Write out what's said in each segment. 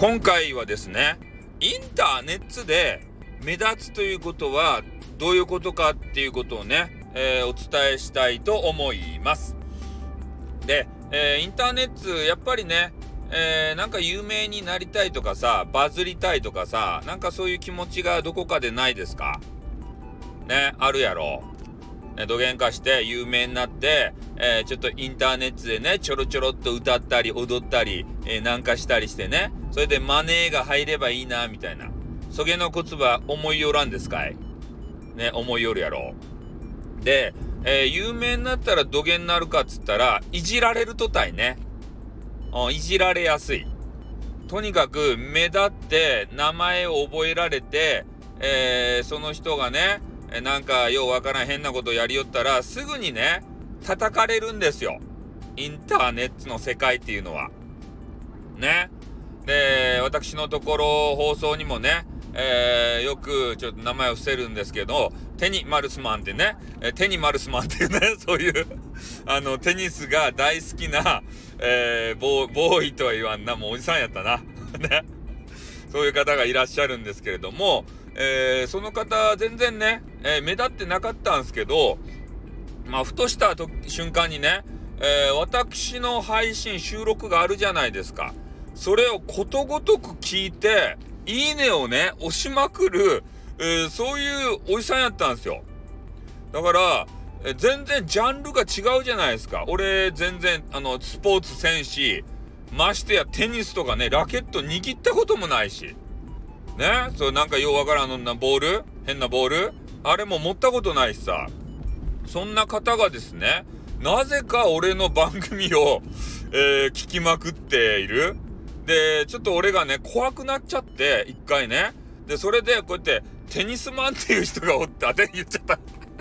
今回はですねインターネットで目立つということはどういうことかっていうことをね、えー、お伝えしたいと思いますで、えー、インターネットやっぱりねえー、なんか有名になりたいとかさ、バズりたいとかさ、なんかそういう気持ちがどこかでないですか？ね、あるやろ。ね、どげんかして有名になって、えー、ちょっとインターネットでね、ちょろちょろっと歌ったり踊ったり、え、なんかしたりしてね、それでマネーが入ればいいな、みたいな。そげの言葉思いよらんですかい？ね、思いよるやろ。で、えー、有名になったらどげになるかっつったら、いじられるとたいね。いじられやすい。とにかく目立って名前を覚えられて、えー、その人がね、なんかようわからん変なことやりよったらすぐにね、叩かれるんですよ。インターネットの世界っていうのは。ね。で、私のところ放送にもね、えー、よくちょっと名前を伏せるんですけど、テニマルスマンってね、えテニマルスマンっていうね、そういうあの、テニスが大好きな、えー、ボーイとは言わんな、もうおじさんやったな。ね。そういう方がいらっしゃるんですけれども、えー、その方、全然ね、えー、目立ってなかったんですけど、まあ、ふとした瞬間にね、えー、私の配信、収録があるじゃないですか。それをことごとく聞いて、いいねをね、押しまくる、えー、そういうおじさんやったんですよ。だから、え全然ジャンルが違うじゃないですか。俺、全然、あの、スポーツ選手、ましてやテニスとかね、ラケット握ったこともないし。ね？そう、なんかようわからんのボール？変なボール？あれも持ったことないしさ。そんな方がですね、なぜか俺の番組を、えー、聞きまくっている。で、ちょっと俺がね、怖くなっちゃって、一回ね。で、それで、こうやって、テニスマンっていう人がおって、あ、て言っちゃった。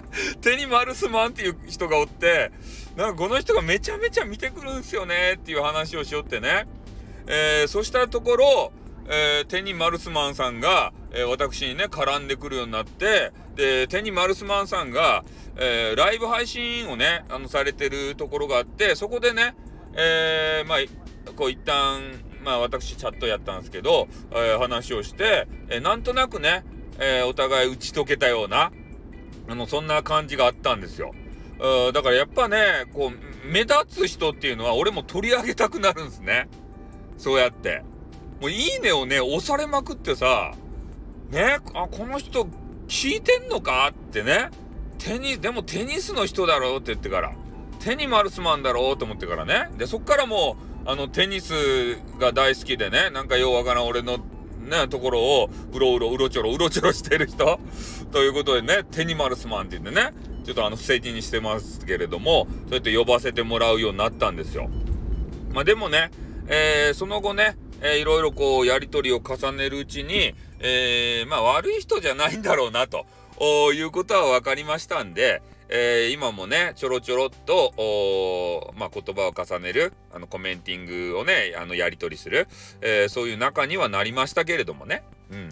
テニマルスマンっていう人がおって、なんかこの人がめちゃめちゃ見てくるんですよねっていう話をしよってね。えー、そしたところ、えー、テニマルスマンさんが、えー、私にね、絡んでくるようになって、で、テニマルスマンさんが、えー、ライブ配信をね、あの、されてるところがあって、そこでね、えー、まあ、こう一旦、まあ私チャットやったんですけど、えー、話をして、えー、なんとなくね、えー、お互い打ち解けたような、あの、そんな感じがあったんですよ。だからやっぱね、こう、目立つ人っていうのは俺も取り上げたくなるんですね。そうやって。もういいねをね、押されまくってさ、ね、あ、この人聞いてんのか？ってね。テニ、でもテニスの人だろうって言ってから。テニマルスマンだろうと思ってからね。で、そっからもう、あの、テニスが大好きでね、なんかようわからん俺のね、ところを、うろうろ、うろちょろ、うろちょろしてる人？ということでね、テニマルスマンって言ってね、ちょっとあの、不正にしてますけれども、そうやって呼ばせてもらうようになったんですよ。まあでもね、えー、その後ね、えー、いろいろこう、やりとりを重ねるうちに、えー、まあ悪い人じゃないんだろうな、ということは分かりましたんで、えー、今もね、ちょろちょろっと、まあ、言葉を重ねる、あの、コメンティングをね、あの、やり取りする、えー、そういう中にはなりましたけれどもね。うん。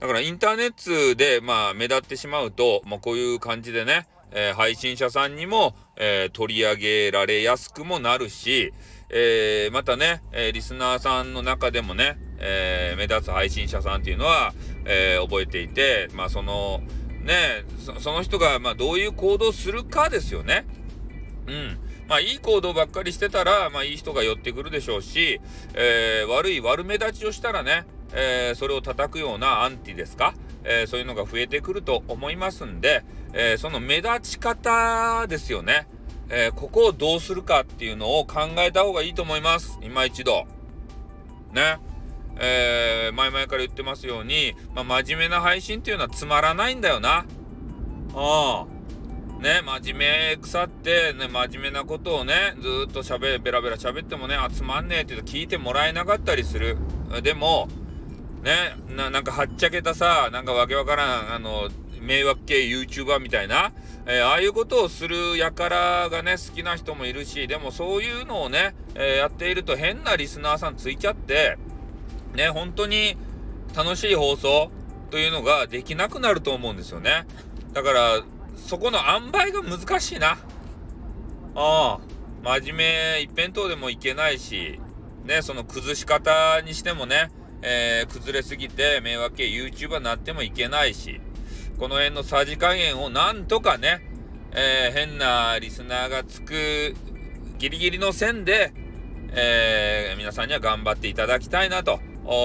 だから、インターネットで、まあ、目立ってしまうと、まあ、こういう感じでね、えー、配信者さんにも、え取り上げられやすくもなるし、えまたね、えリスナーさんの中でもね、え目立つ配信者さんっていうのは、え覚えていて、まあ、その、ねその人が、まあ、どういう行動するかですよね。うん。まあ、いい行動ばっかりしてたら、まあ、いい人が寄ってくるでしょうし、えー、悪い悪目立ちをしたらね、えー、それを叩くようなアンティですか、えー、そういうのが増えてくると思いますんで、えその目立ち方ですよね。えここをどうするかっていうのを考えた方がいいと思います。今一度。ね。えー、前々から言ってますように、まあ、真面目な配信っていうのはつまらないんだよな。うん。ね、真面目腐って、ね、真面目なことをね、ずっと喋、ベラベラ喋ってもね、集まんねえって言うと聞いてもらえなかったりする。でも、ね、ななんかはっちゃけたさ、なんかわけわからん、あの、迷惑系 YouTuber みたいな、えー、ああいうことをする輩がね、好きな人もいるし、でもそういうのをね、えー、やっていると変なリスナーさんついちゃって、ね、本当に楽しい放送というのができなくなると思うんですよね。だから、そこの塩梅が難しいな。ああ、真面目一辺倒でもいけないし、ね、その崩し方にしてもね、えー、崩れすぎて迷惑系 YouTuber になってもいけないし、この辺のさじ加減をなんとかね、えー、変なリスナーがつくギリギリの線で、えー、皆さんには頑張っていただきたいなと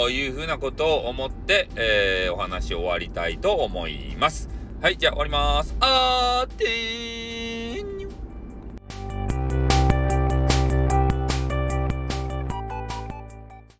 いうふうなことを思って、えー、お話を終わりたいと思います。はい、じゃあ終わります。あーてー